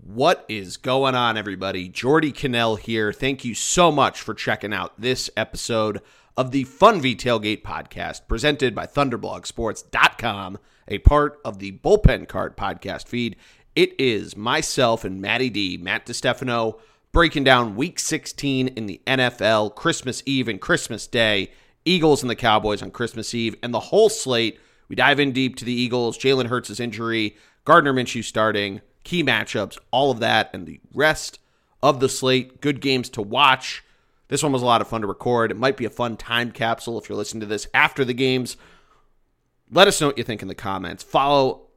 What is going on, everybody? Geordie Connell here. Thank you so much for checking out this episode of the Fun V Tailgate podcast presented by ThunderblogSports.com, a part of the Bullpen Card podcast feed. It is myself and Matty D, Matt DeStefano, breaking down week 16 in the NFL, Christmas Eve and Christmas Day, Eagles and the Cowboys on Christmas Eve, and the whole slate. We dive in deep to the Eagles, Jalen Hurts' injury, Gardner Minshew starting, key matchups, all of that, and the rest of the slate. Good games to watch. This one was a lot of fun to record. It might be a fun time capsule if you're listening to this after the games. Let us know what you think in the comments. Follow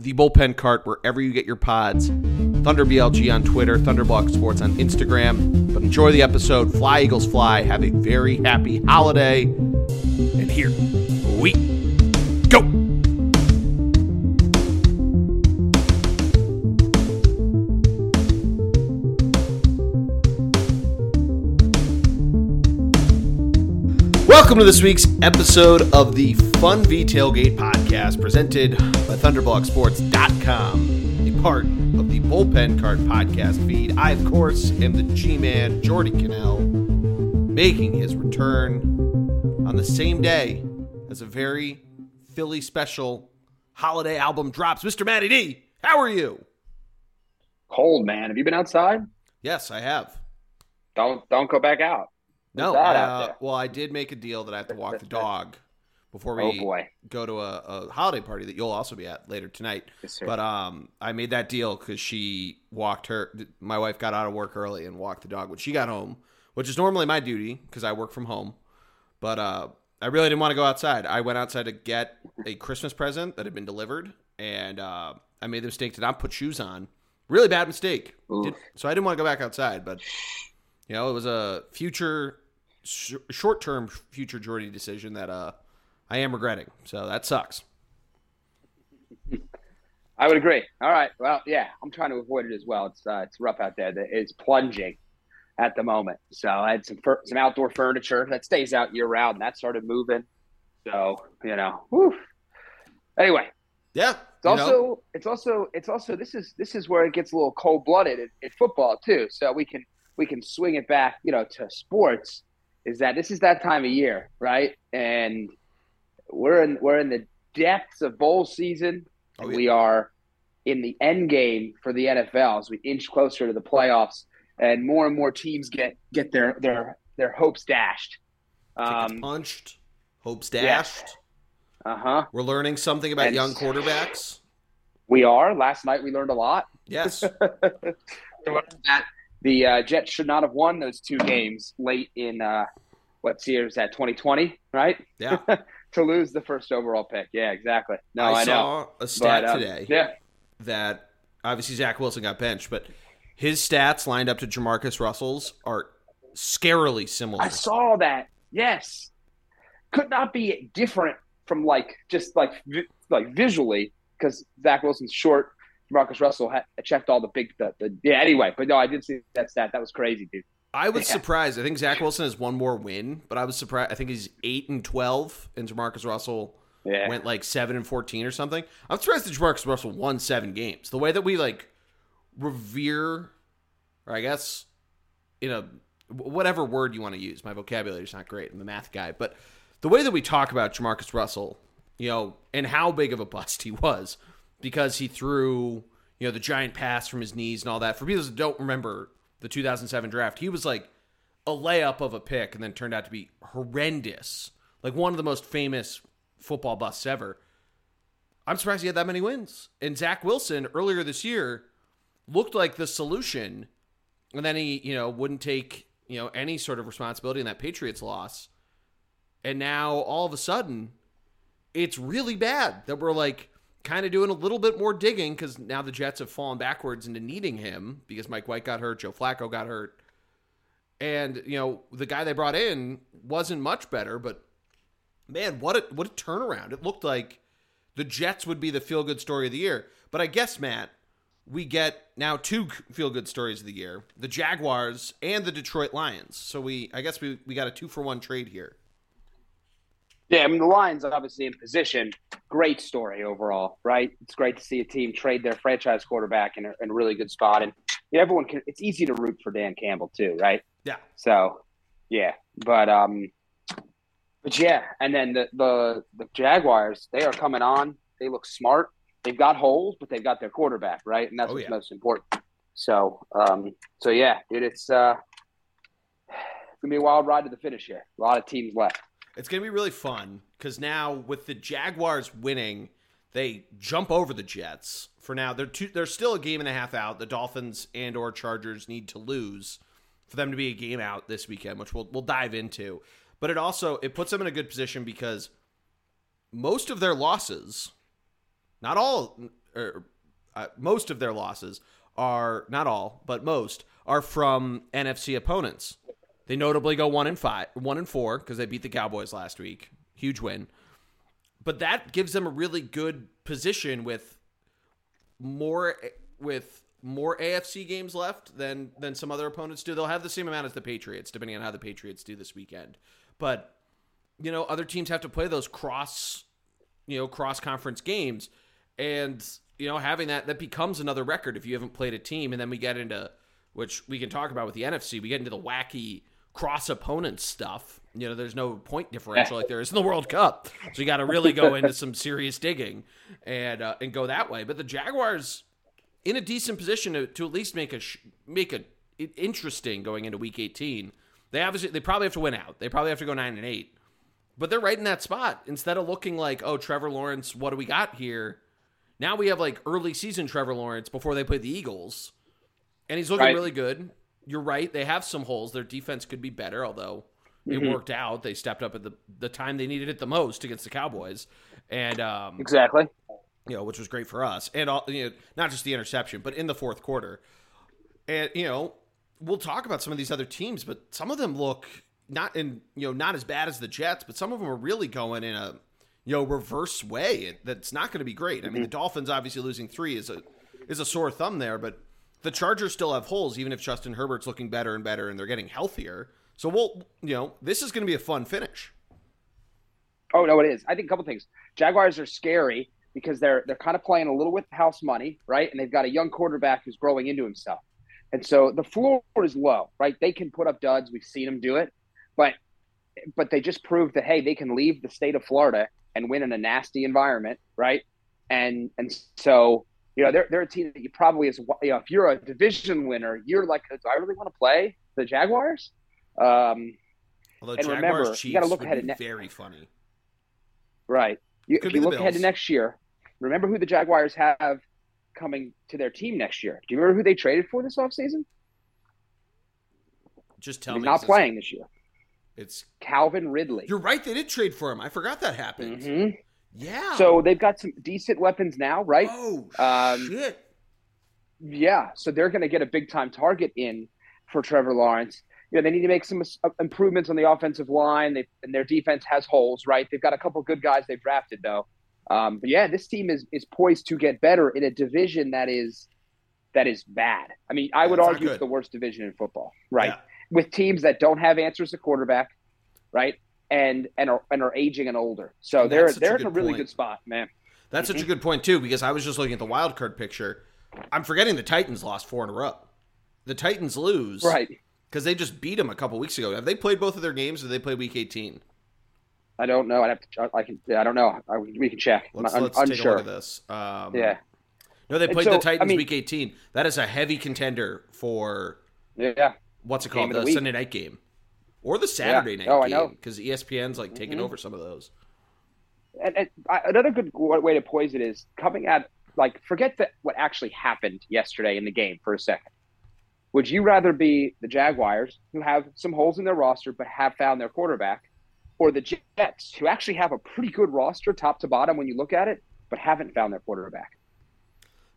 the bullpen cart wherever you get your pods. Thunder BLG on Twitter, Thunderblog Sports on Instagram. But enjoy the episode. Fly Eagles Fly. Have a very happy holiday. And here we go. Welcome to this week's episode of the Fun V Tailgate podcast presented by ThunderblogSports.com, a part of the Bullpen Card podcast feed. I, of course, am the G Man, Geordie Connell, making his return on the same day as a very Philly special holiday album drops. Mr. Matty D, how are you? Cold, man. Have you been outside? Yes, I have. Don't don't go back out. No, I, uh, well, I did make a deal that I have to walk the dog before we Oh go to a, a holiday party that you'll also be at later tonight. Yes. But um, I made that deal because she walked her. My wife got out of work early and walked the dog when she got home, which is normally my duty because I work from home. But uh, I really didn't want to go outside. I went outside to get a Christmas present that had been delivered, and uh, I made the mistake to not put shoes on. Really bad mistake. Did- so I didn't want to go back outside, but you know, it was a future, sh- short-term future Geordie decision that uh, I am regretting. So that sucks. I would agree. All right. Well, yeah, I'm trying to avoid it as well. It's uh, it's rough out there. It's plunging at the moment. So I had some fur- some outdoor furniture that stays out year round, and that started moving. So you know, whew. Anyway, Yeah. it's also know, it's also it's also this is this is where it gets a little cold blooded in, in football too. So we can we can swing it back, you know, to sports. Is that this is that time of year, right? And we're in we're in the depths of bowl season. Oh, yeah. We are in the end game for the NFL as we inch closer to the playoffs, and more and more teams get get their their their hopes dashed. Um, punched, hopes yes. dashed. uh huh. We're learning something about And- young quarterbacks. We are. Last night we learned a lot. Yes. that the uh, Jets should not have won those two games late in uh, what year is that? 2020, right? Yeah. to lose the first overall pick. Yeah, exactly. No, I, I know. saw a stat But, um, today Yeah, that obviously Zach Wilson got benched, but his stats lined up to JaMarcus Russell's are scarily similar. I saw that. Yes, could not be different from like just like vi- like visually because Zach Wilson's short. Marcus Russell had checked all the big the, the yeah. Anyway, but no, I did see that stat. That was crazy, dude. I was Yeah. surprised. I think Zach Wilson has one more win, but I was surprised. I think he's eight and twelve, and JaMarcus Russell Yeah, went like seven and fourteen or something. I'm surprised that JaMarcus Russell won seven games. The way that we like revere, or I guess, you know, whatever word you want to use. My vocabulary is not great. I'm a math guy, but the way that we talk about JaMarcus Russell, you know, and how big of a bust he was because he threw, you know, the giant pass from his knees and all that. For people that don't remember the 2007 draft, he was like a layup of a pick and then turned out to be horrendous. Like one of the most famous football busts ever. I'm surprised he had that many wins. And Zach Wilson earlier this year looked like the solution, and then he, you know, wouldn't take, you know, any sort of responsibility in that Patriots loss. And now all of a sudden, it's really bad that we're like kind of doing a little bit more digging because now the Jets have fallen backwards into needing him because Mike White got hurt, Joe Flacco got hurt. And, you know, the guy they brought in wasn't much better, but man, what a what a turnaround. It looked like the Jets would be the feel good story of the year. But I guess, Matt, we get now two feel good stories of the year the Jaguars and the Detroit Lions. So we, I guess we, we got a two for one trade here. Yeah, I mean the Lions obviously in position. Great story overall, right? It's great to see a team trade their franchise quarterback in a, in a really good spot, and yeah, everyone can. It's easy to root for Dan Campbell too, right? Yeah. So, yeah, but um, but yeah, and then the the the Jaguars, they are coming on. They look smart. They've got holes, but they've got their quarterback, right? And that's Oh, what's yeah. most important. So, um, so yeah, dude, it's uh, it's gonna be a wild ride to the finish here. A lot of teams left. It's going to be really fun because now with the Jaguars winning, they jump over the Jets. For now, they're two, they're still a game and a half out. The Dolphins and or Chargers need to lose for them to be a game out this weekend, which we'll we'll dive into. But it also it puts them in a good position because most of their losses, not all, or uh, most of their losses are not all, but most are from NFC opponents. They notably go one and five, one and four because they beat the Cowboys last week. Huge win. But that gives them a really good position with more with more AFC games left than than some other opponents do. They'll have the same amount as the Patriots, depending on how the Patriots do this weekend. But you know, other teams have to play those cross, you know, cross conference games, and you know, having that that becomes another record if you haven't played a team, and then we get into which we can talk about with the NFC. We get into the wacky cross opponent stuff. You know, there's no point differential like there is in the World Cup, so you got to really go into some serious digging and uh, and go that way. But the Jaguars in a decent position to, to at least make a sh- make a it interesting going into Week 18. They obviously they probably have to win out. They probably have to go nine and eight, but they're right in that spot. Instead of looking like oh Trevor Lawrence, what do we got here? Now we have like early season Trevor Lawrence before they play the Eagles, and he's looking Right. really good. You're right; they have some holes. Their defense could be better, although it Mhm. worked out. They stepped up at the the time they needed it the most against the Cowboys, and um, Exactly. you know, which was great for us, and all, you know, not just the interception, but in the fourth quarter. And you know, we'll talk about some of these other teams, but some of them look not in you know not as bad as the Jets, but some of them are really going in a you know reverse way that's not going to be great. I mean, the Dolphins obviously losing three is a is a sore thumb there, but the Chargers still have holes, even if Justin Herbert's looking better and better, and they're getting healthier. So we'll you know this is going to be a fun finish. Oh no, it is. I think a couple things. Jaguars are scary because they're they're kind of playing a little with house money, right? And they've got a young quarterback who's growing into himself. And so the floor is low, right? They can put up duds. We've seen them do it, but but they just proved that hey, they can leave the state of Florida and win in a nasty environment, right? And and so you know they're they're a team that you probably as you know if you're a division winner, you're like, do I really want to play the Jaguars? Um, Although And Jaguars remember, you Chiefs gotta look ahead at ne- very funny. Right. You, Could if be you look ahead to next year, remember who the Jaguars have coming to their team next year. Do you remember who they traded for this offseason? Just tell He's me. Not playing this year. It's, Calvin Ridley. you're right. They did trade for him. I forgot that happened. Mhm. Yeah. So they've got some decent weapons now, right? oh Um, shit. Yeah. So they're going to get a big time target in for Trevor Lawrence. You know, they need to make some uh, improvements on the offensive line. They and their defense has holes, right? They've got a couple good guys they've drafted though. Um, but yeah, this team is is poised to get better in a division that is that is bad. I mean, I would argue it's the worst division in football, right? Yeah. With teams that don't have answers to quarterback, right? And and are and are aging and older. So And they're such a they're in a really point. good spot, man. That's Mm-hmm. such a good point too, because I was just looking at the wild card picture. I'm forgetting the Titans lost four in a row. The Titans lose Right. because they just beat them a couple weeks ago. Have they played both of their games? Or did they play Week 18? I don't know. I'd have to. I can. Yeah, I don't know. I, we can check. Let's, I'm let's unsure. take a look at this. Um, Yeah. No, they played so, the I Titans mean- Week 18. That is a heavy contender for Yeah. what's it called? of the The. Sunday night game or the Saturday night Oh, game because ESPN's like taking Mhm. over some of those. And, and I, another good way to poise it is coming at like forget that what actually happened yesterday in the game for a second. Would you rather be the Jaguars, who have some holes in their roster but have found their quarterback, or the Jets, who actually have a pretty good roster top to bottom when you look at it, but haven't found their quarterback?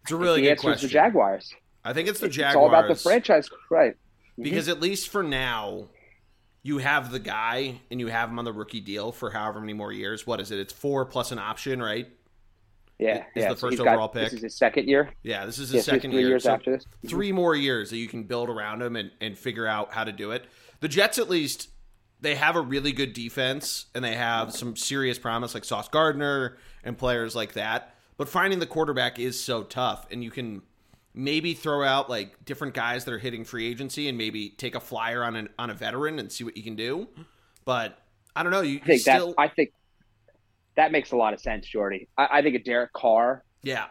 It's a really the good answer question. is the Jaguars. I think it's the Jaguars. It's all about the franchise, right? because at least for now, you have the guy and you have him on the rookie deal for however many more years. What is it? It's four plus an option, right? Yeah, Is yeah. the first got- overall pick. This is his second year. Yeah, this is Yeah, his so he's second three year. years So after this. Mm-hmm. three more years that you can build around him and, and figure out how to do it. The Jets at least they have a really good defense and they have some serious promise like Sauce Gardner and players like that. But finding the quarterback is so tough, and you can maybe throw out like different guys that are hitting free agency and maybe take a flyer on an on a veteran and see what you can do. But I don't know. You I think still, that I think that makes a lot of sense, Geordie. I, I think a Derek Carr yeah,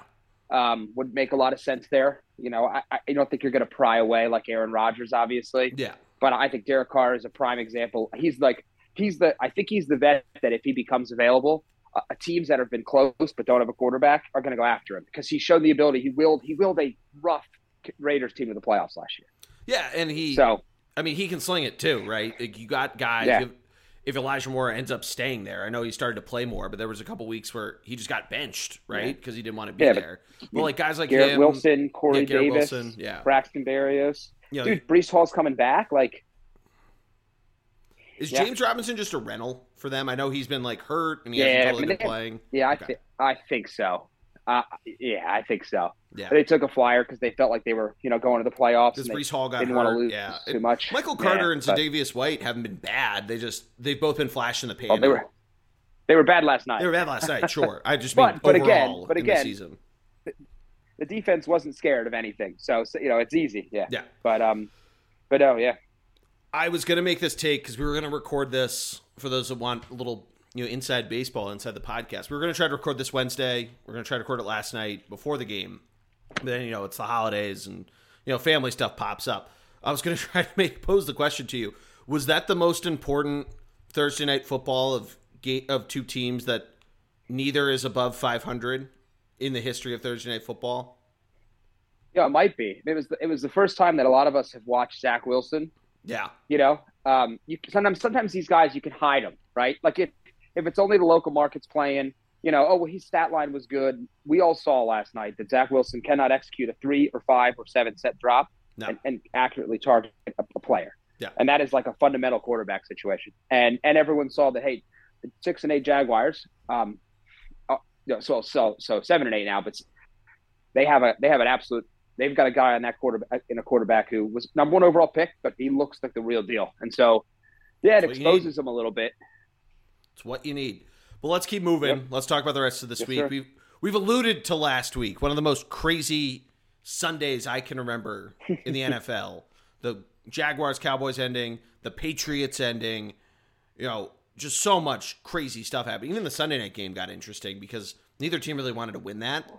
um, would make a lot of sense there. You know, I, I don't think you're going to pry away like Aaron Rodgers, obviously, yeah, but I think Derek Carr is a prime example. He's like he's the I think he's the vet that if he becomes available, uh, teams that have been close but don't have a quarterback are going to go after him because he showed the ability. He willed he willed a rough Raiders team to the playoffs last year. yeah. And he, So I mean, he can sling it too, right? Like you got guys. Yeah. If, if Elijah Moore ends up staying there, I know he started to play more, but there was a couple weeks where he just got benched, right? Because he didn't want to be Yeah, but- there. Well, like guys like Garrett him, Wilson, Corey yeah, Davis, Wilson, yeah. Braxton Berrios. you know, Dude, Breece Hall's coming back. Like, is yeah. James Robinson just a rental for them? I know he's been like hurt and he Yeah, hasn't I mean, been playing. yeah, I Okay. think I think so. Uh, yeah, I think so. Yeah, They took a flyer because they felt like they were, you know, going to the playoffs. because Breece Hall got didn't hurt. want to lose yeah, too It- much. Michael Yeah, Carter and but- Zadavius White haven't been bad. They just they've both been flashing the pan. Oh, they were they were bad last night. They were bad last night, sure. I just mean But- again- but in the again- season. the defense wasn't scared of anything, so, so you know it's easy. Yeah, Yeah. But um, but no, yeah, I was gonna make this take because we were gonna record this for those that want a little you know inside baseball inside the podcast. We were gonna try to record this Wednesday. We are gonna try to record it last night before the game. But then you know it's the holidays and you know family stuff pops up. I was gonna try to make pose the question to you: Was that the most important Thursday night football of ga- of two teams that neither is above 500 in the history of Thursday night football? yeah, it might be. It was the, it was the first time that a lot of us have watched Zach Wilson. Yeah, You know, um, you sometimes sometimes these guys you can hide them, right? Like if if it's only the local markets playing, you know, oh well, his stat line was good. We all saw last night that Zach Wilson cannot execute a three or five or seven set drop No. and, and accurately target a, a player. Yeah. and that is like a fundamental quarterback situation. And and everyone saw that. Hey, the six and eight Jaguars, um, uh, so so so seven and eight now, but they have a they have an absolute they've got a guy on that quarterback uh, in a quarterback who was number one overall pick, but he looks like the real deal. And so, yeah, it That's what you need. exposes him a little bit. It's what you need. But let's keep moving. Yep. Let's talk about the rest of this Yes, week. sir. We've we've alluded to last week, one of the most crazy Sundays I can remember in the NFL. The Jaguars Cowboys ending, the Patriots ending, you know, just so much crazy stuff happening. Even the Sunday night game got interesting because neither team really wanted to win that.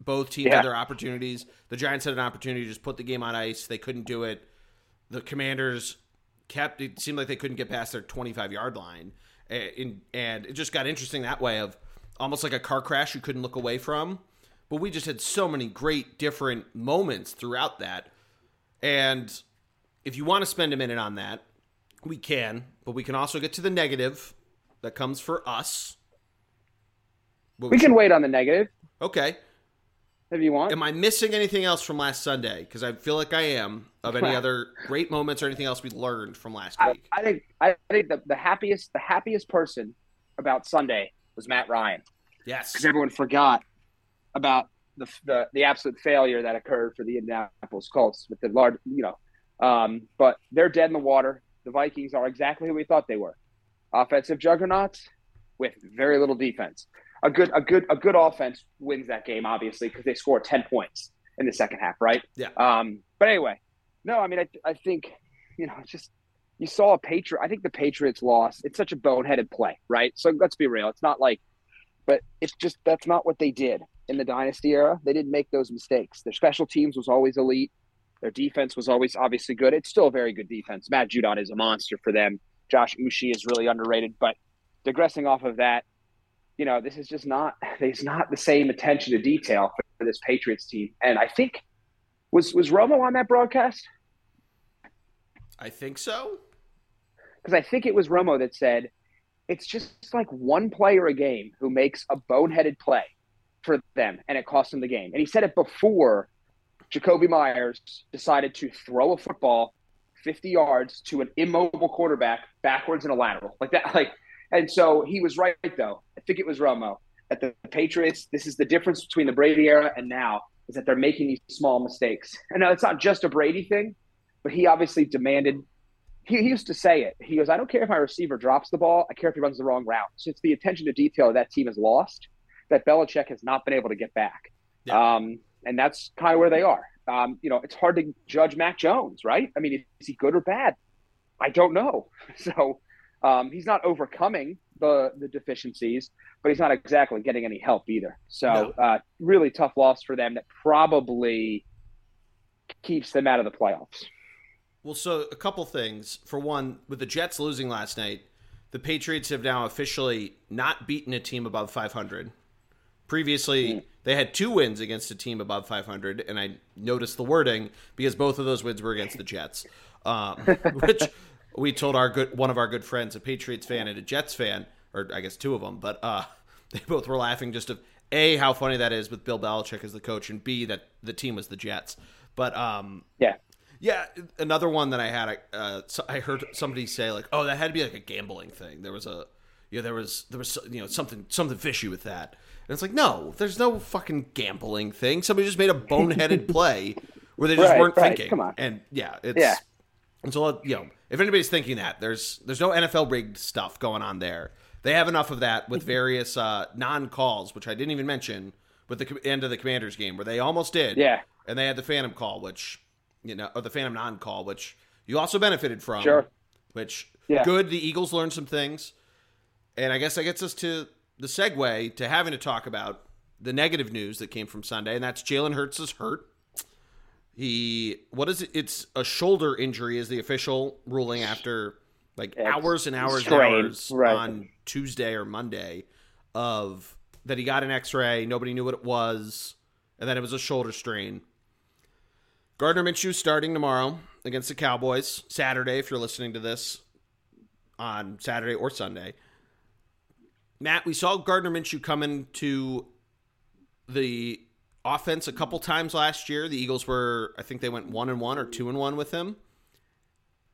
Both teams Yeah. had their opportunities. The Giants had an opportunity to just put the game on ice. They couldn't do it. The Commanders kept it seemed like they couldn't get past their 25 yard line and, and it just got interesting that way of almost like a car crash you couldn't look away from but we just had so many great different moments throughout that and if you want to spend a minute on that we can but we can also get to the negative that comes for us What We can wait on the negative okay if you want. am i missing anything else from last sunday because i feel like i am of any other great moments or anything else we learned from last I, week I think I think the, the happiest the happiest person about Sunday was Matt Ryan yes because everyone forgot about the, the the absolute failure that occurred for the Indianapolis Colts with the large, you know. Um, but they're dead in the water. The Vikings are exactly who we thought they were: offensive juggernauts with very little defense. A good a good a good offense wins that game, obviously, because they score ten points in the second half, right? Yeah. Um, but anyway, no, I mean, I I think you know, it's just you saw a Patriot. I think the Patriots lost. It's such a boneheaded play, right? So let's be real. It's not like, but it's just that's not what they did in the dynasty era. They didn't make those mistakes. Their special teams was always elite. Their defense was always obviously good. It's still a very good defense. Matt Judon is a monster for them. Josh Uche is really underrated. But digressing off of that, you know, this is just not there's not the same attention to detail for this Patriots team. And I think was was Romo on that broadcast? i think so because I think it was Romo that said it's just like one player a game who makes a boneheaded play for them and it costs them the game. And he said it before Jakobi Meyers decided to throw a football 50 yards to an immobile quarterback backwards in a lateral like that. Like, and so he was right though. I think it was Romo that the Patriots. This is the difference between the Brady era and now is that they're making these small mistakes. And now it's not just a Brady thing, but he obviously demanded he, he used to say it. He goes, I don't care if my receiver drops the ball. I care if he runs the wrong route. So it's the attention to detail that team has lost that Belichick has not been able to get back. Yeah. Um, and that's kind of where they are. Um, you know, it's hard to judge Mac Jones, right? I mean, is he good or bad? I don't know. So um, he's not overcoming the the deficiencies, but he's not exactly getting any help either. So no. uh, really tough loss for them that probably keeps them out of the playoffs. Well, so a couple things. For one, with the Jets losing last night, the Patriots have now officially not beaten a team above 500. Previously, mm. they had two wins against a team above 500, and I noticed the wording because both of those wins were against the Jets, um, which we told our good one of our good friends, a Patriots fan and a Jets fan, or I guess two of them, but uh, they both were laughing just of a how funny that is with Bill Belichick as the coach, and b that the team was the Jets. But um, yeah, yeah, another one that I had, uh, I heard somebody say like, "Oh, that had to be like a gambling thing." There was a, you know, there was there was you know something something fishy with that, and it's like, no, there's no fucking gambling thing. Somebody just made a boneheaded play where they just right, weren't right. thinking. Come on, and yeah, it's yeah. And so you know, if anybody's thinking that, there's there's no NFL rigged stuff going on there. They have enough of that with various uh, non calls, which I didn't even mention with the end of the Commanders game, where they almost did. Yeah, and they had the Phantom call, which you know, or the Phantom non call, which you also benefited from. Sure. Which yeah. good. The Eagles learned some things, and I guess that gets us to the segue to having to talk about the negative news that came from Sunday, and that's Jalen Hurts is hurt. He what is it? It's a shoulder injury, is the official ruling after like hours and hours and hours right. on Tuesday or Monday of that he got an X-ray. Nobody knew what it was, and then it was a shoulder strain. Gardner Minshew starting tomorrow against the Cowboys. Saturday, if you're listening to this on Saturday or Sunday. Matt, we saw Gardner Minshew come into the offense a couple times last year. The Eagles were, I think they went one and one or two and one with him.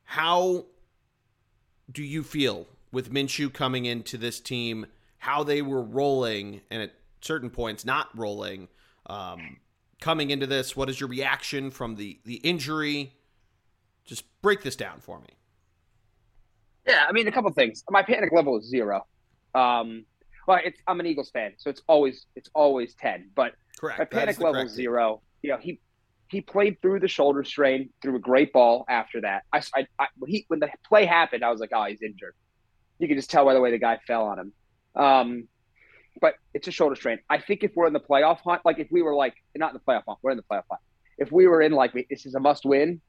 How do you feel with Minshew coming into this team? How they were rolling and at certain points not rolling. Um, coming into this? What is your reaction from the the injury? Just break this down for me. Yeah, I mean a couple things. My panic level is zero. Um, well, it's I'm an Eagles fan, so it's always it's always ten. But correct. My panic level zero. You know, he he played through the shoulder strain, threw a great ball after that. I, I, I when he when the play happened, I was like, oh, he's injured. You could just tell by the way the guy fell on him. Um, but it's a shoulder strain. I think if we're in the playoff hunt, like if we were like not in the playoff hunt, we're in the playoff hunt. If we were in like this is a must win,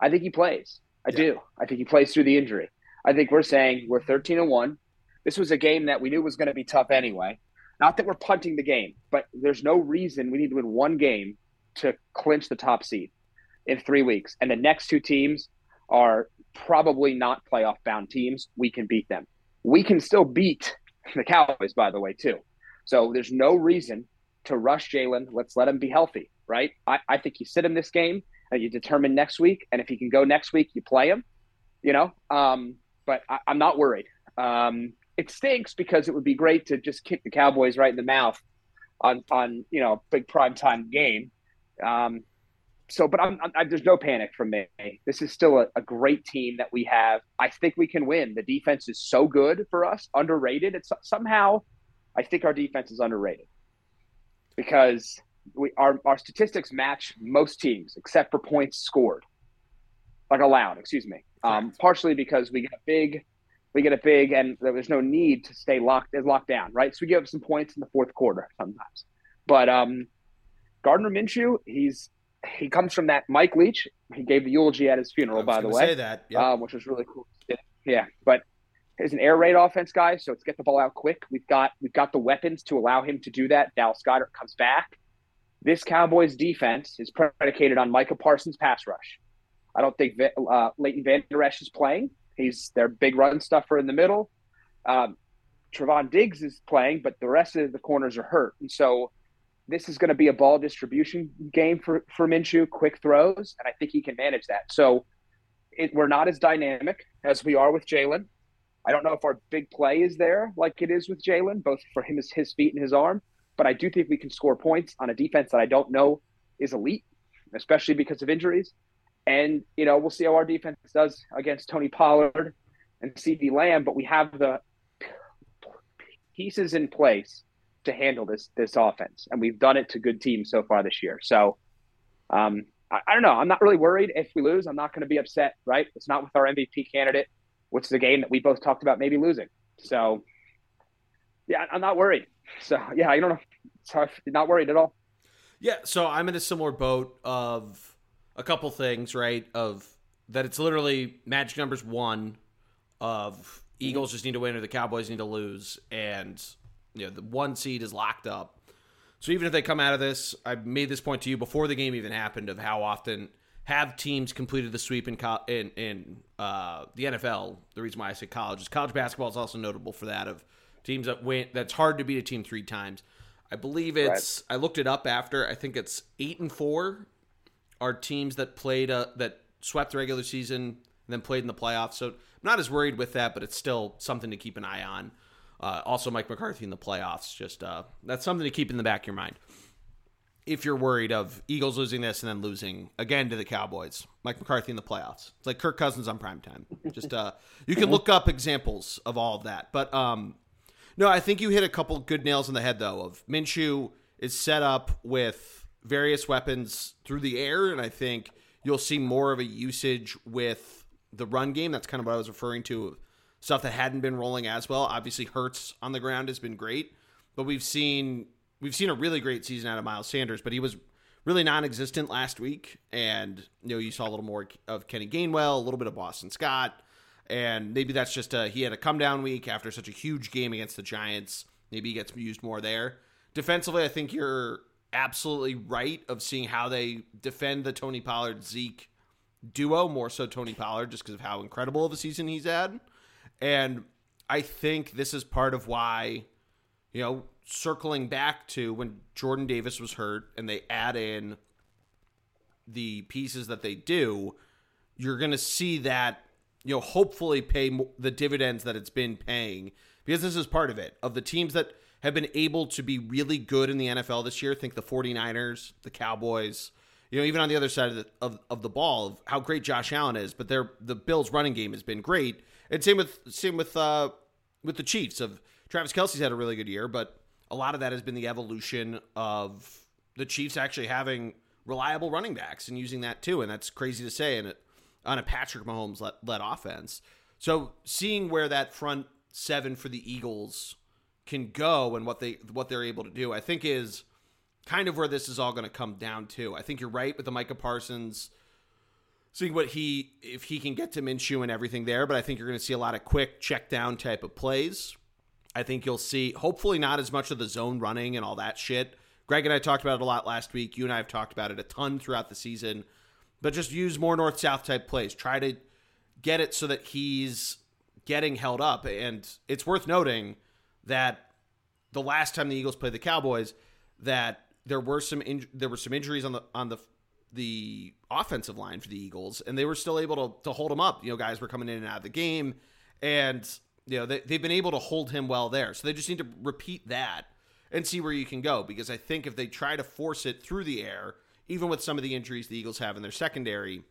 I think he plays. I yeah. do. I think he plays through the injury. I think we're saying we're 13 and 1. This was a game that we knew was going to be tough anyway. Not that we're punting the game, but there's no reason we need to win one game to clinch the top seed in 3 weeks. And the next two teams are probably not playoff bound teams. We can beat them. We can still beat the Cowboys, by the way, too. So there's no reason to rush Jalen. Let's let him be healthy, right? I, I think you sit him this game and you determine next week. And if he can go next week, you play him, you know? Um, but I, am not worried. Um, it stinks because it would be great to just kick the Cowboys right in the mouth on, on you know, big prime time game. Um, so, but I'm, I'm, there's no panic from me. This is still a, a, great team that we have. I think we can win. The defense is so good for us, underrated. It's somehow, I think our defense is underrated because we our our statistics match most teams except for points scored, like allowed. Excuse me. Um, partially because we got big, we get a big, and there's no need to stay locked locked down, right? So we give up some points in the fourth quarter sometimes, but um, Gardner Minshew, he's he comes from that Mike Leach. He gave the eulogy at his funeral, by the way. Say that, yep. um, which was really cool. Yeah, but he's an air raid offense guy, so it's get the ball out quick. We've got we've got the weapons to allow him to do that. Dallas Goedert comes back. This Cowboys defense is predicated on Micah Parsons' pass rush. I don't think uh, Leighton Vander Esch is playing. He's their big run stuffer in the middle. Um, Trevon Diggs is playing, but the rest of the corners are hurt, and so this is going to be a ball distribution game for for Minshew, quick throws, and I think he can manage that. So it, we're not as dynamic as we are with Jalen. I don't know if our big play is there like it is with Jalen, both for him as his feet and his arm. But I do think we can score points on a defense that I don't know is elite, especially because of injuries. And, you know, we'll see how our defense does against Tony Pollard and CeeDee Lamb, but we have the pieces in place to handle this this offense. And we've done it to good teams so far this year. So um, I, I don't know. I'm not really worried if we lose. I'm not going to be upset, right? It's not with our MVP candidate, which is a game that we both talked about maybe losing. So yeah, I'm not worried. So yeah, I don't know. Not worried at all. Yeah, so I'm in a similar boat of a couple things, right? Of that it's literally magic numbers one of Eagles just need to win or the Cowboys need to lose, and you know the one seed is locked up. So even if they come out of this, I made this point to you before the game even happened of how often have teams completed the sweep in co- in, in uh, the NFL. The reason why I say college is college basketball is also notable for that of teams that win. That's hard to beat a team three times. I believe it's. Right. I looked it up after. I think it's eight and four are teams that played uh, that swept the regular season and then played in the playoffs. So I'm not as worried with that, but it's still something to keep an eye on. Uh, also, Mike McCarthy in the playoffs. Just uh, that's something to keep in the back of your mind. If you're worried of Eagles losing this and then losing again to the Cowboys, Mike McCarthy in the playoffs. It's like Kirk Cousins on primetime. Just uh, you can look up examples of all of that. But um, no, I think you hit a couple good nails in the head though. Of Minshew is set up with various weapons through the air, and I think you'll see more of a usage with the run game. That's kind of what I was referring to stuff that hadn't been rolling as well. Obviously, Hurts on the ground has been great, but we've seen we've seen a really great season out of Miles Sanders, but he was really non-existent last week, and you know you saw a little more of Kenny Gainwell, a little bit of Boston Scott, and maybe that's just a he had a come down week after such a huge game against the Giants. Maybe he gets used more there. Defensively, I think you're absolutely right of seeing how they defend the Tony Pollard Zeke duo, more so Tony Pollard, just because of how incredible of a season he's had. And I think this is part of why, you know, circling back to when Jordan Davis was hurt and they add in the pieces that they do, you're going to see that, you know, hopefully pay the dividends that it's been paying because this is part of it. Of the teams that have been able to be really good in the NFL this year, think the 49ers, the Cowboys, you know, even on the other side of the, of, of the ball, of how great Josh Allen is, but their the Bills running game has been great and same with same with uh, with the Chiefs. Of Travis Kelce's had a really good year, but a lot of that has been the evolution of the Chiefs actually having reliable running backs and using that too. And that's crazy to say in on a Patrick Mahomes led, led offense. So seeing where that front seven for the Eagles can go and what they what they're able to do, I think is kind of where this is all going to come down to. I think you're right with the Micah Parsons seeing what he if he can get to Minshew and everything there. But I think you're going to see a lot of quick check down type of plays. I think you'll see hopefully not as much of the zone running and all that shit. Greg and I talked about it a lot last week. You and I have talked about it a ton throughout the season. But just use more north south type plays. Try to get it so that he's getting held up. And it's worth noting that the last time the Eagles played the Cowboys, that there were some in, there were some injuries on the on the the offensive line for the Eagles, and they were still able to, to hold him up. You know, guys were coming in and out of the game, and you know they, they've been able to hold him well there. So they just need to repeat that and see where you can go. Because I think if they try to force it through the air, even with some of the injuries the Eagles have in their secondary,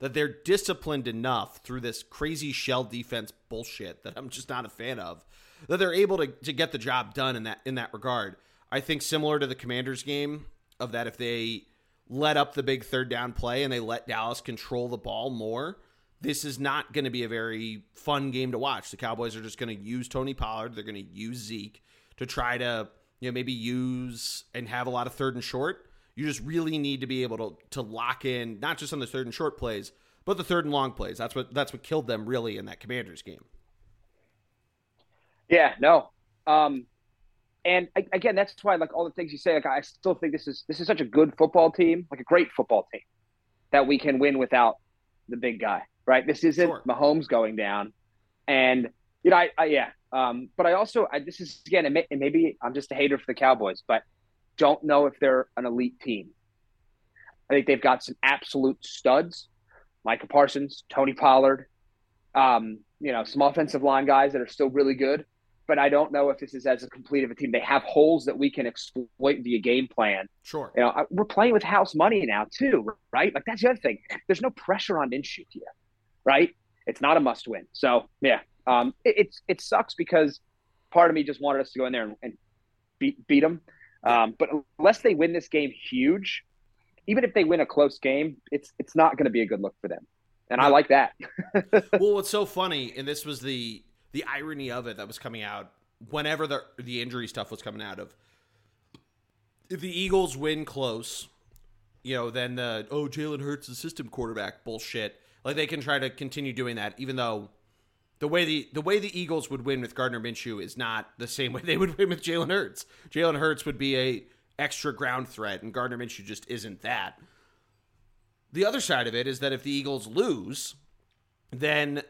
that they're disciplined enough through this crazy shell defense bullshit that I'm just not a fan of, that they're able to, to get the job done in that in that regard. I think similar to the Commanders game of that if they let up the big third down play and they let Dallas control the ball more, this is not going to be a very fun game to watch. The Cowboys are just going to use Tony Pollard. They're going to use Zeke to try to, you know, maybe use and have a lot of third and short. You just really need to be able to to lock in not just on the third and short plays, but the third and long plays. That's what that's what killed them really in that Commanders game. Yeah, no. Um, and again, that's why like all the things you say, like I still think this is this is such a good football team, like a great football team, that we can win without the big guy, right? This isn't sure. Mahomes going down, and you know, I, I yeah, um, but I also I, this is again, and maybe I'm just a hater for the Cowboys, but don't know if they're an elite team. I think they've got some absolute studs, Micah Parsons, Tony Pollard, um, you know, some offensive line guys that are still really good but I don't know if this is as a complete of a team. They have holes that we can exploit via game plan. Sure. You know, we're playing with house money now too, right? Like that's the other thing. There's no pressure on Minshew here, right? It's not a must win. So yeah, um, it, it's it sucks because part of me just wanted us to go in there and, and beat beat them. Um, but unless they win this game huge, even if they win a close game, it's it's not going to be a good look for them. And. I like that. well, what's so funny, and this was the the irony of it that was coming out whenever the the injury stuff was coming out of. If the Eagles win close, you know, then the oh Jalen Hurts the system quarterback bullshit. Like they can try to continue doing that, even though the way the the way the Eagles would win with Gardner Minshew is not the same way they would win with Jalen Hurts. Jalen Hurts would be a extra ground threat, and Gardner Minshew just isn't that. The other side of it is that if the Eagles lose, then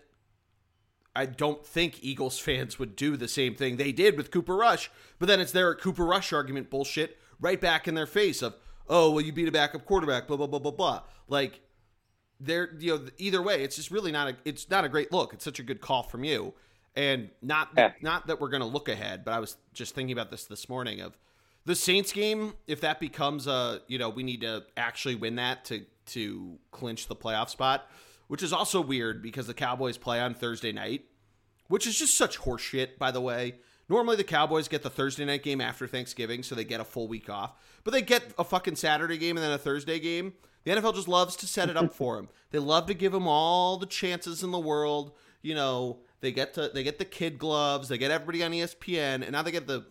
I don't think Eagles fans would do the same thing they did with Cooper Rush. But then it's their Cooper Rush argument bullshit right back in their face of, oh, well, you beat a backup quarterback, blah blah blah blah blah. Like, they're you know either way, it's just really not a it's not a great look. It's such a good call from you, and not yeah. not that we're gonna look ahead, but I was just thinking about this this morning of the Saints game. If that becomes a you know we need to actually win that to to clinch the playoff spot which is also weird because the Cowboys play on Thursday night, which is just such horseshit, by the way. Normally, the Cowboys get the Thursday night game after Thanksgiving, so they get a full week off. But they get a fucking Saturday game and then a Thursday game. The NFL just loves to set it up for them. They love to give them all the chances in the world. You know, they get to they get the kid gloves, they get everybody on ESPN, and now they get the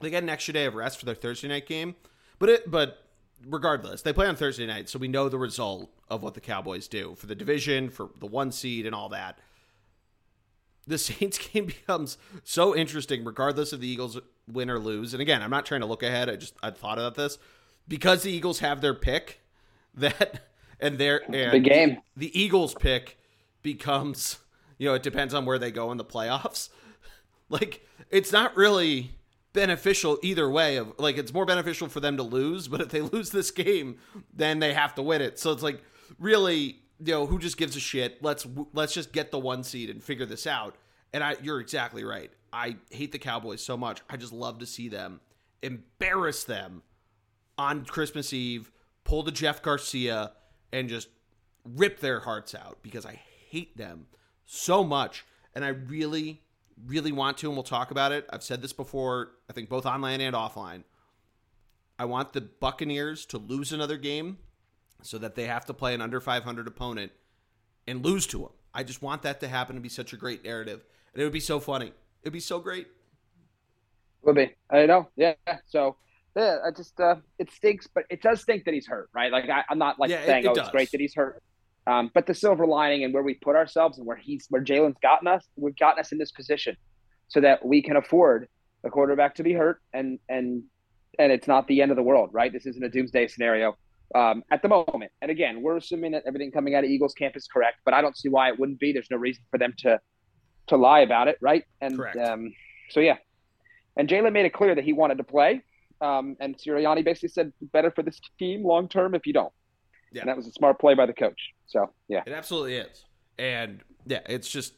they get an extra day of rest for their Thursday night game. But it but regardless, they play on Thursday night, so we know the result of what the Cowboys do for the division, for the one seed, and all that. The Saints game becomes so interesting, regardless of the Eagles win or lose. And again, I'm not trying to look ahead. I just I thought about this because the Eagles have their pick. That and their and the game, the, the Eagles pick becomes you know it depends on where they go in the playoffs. Like it's not really beneficial either way of like it's more beneficial for them to lose but if they lose this game then they have to win it. So it's like really you know who just gives a shit? Let's let's just get the one seed and figure this out. And i you're exactly right. I hate the cowboys so much. I just love to see them embarrass them on christmas eve pull the jeff garcia and just rip their hearts out because i hate them so much. And i really really want to, and we'll talk about it. I've said this before, I think both online and offline. I want the Buccaneers to lose another game so that they have to play an under 500 opponent and lose to them. I just want that to happen to be such a great narrative. And it would be so funny. It'd be so great. Would be. I know. Yeah. So, yeah, I just, uh, it stinks, but it does stink that he's hurt, right? Like, I, am not like yeah, saying, it, it oh, does. it's great that he's hurt. Um, but the silver lining and where we put ourselves and where he's where Jalen's gotten us, we've gotten us in this position so that we can afford a quarterback to be hurt and and and it's not the end of the world, right? This isn't a doomsday scenario um, at the moment. And again, we're assuming that everything coming out of Eagles camp is correct, but I don't see why it wouldn't be. There's no reason for them to to lie about it, right? And um, so yeah, and Jalen made it clear that he wanted to play. Um, and Sirianni basically said, "Better for this team long term if you don't." Yeah. And that was a smart play by the coach. So, yeah. It absolutely is. And yeah, it's just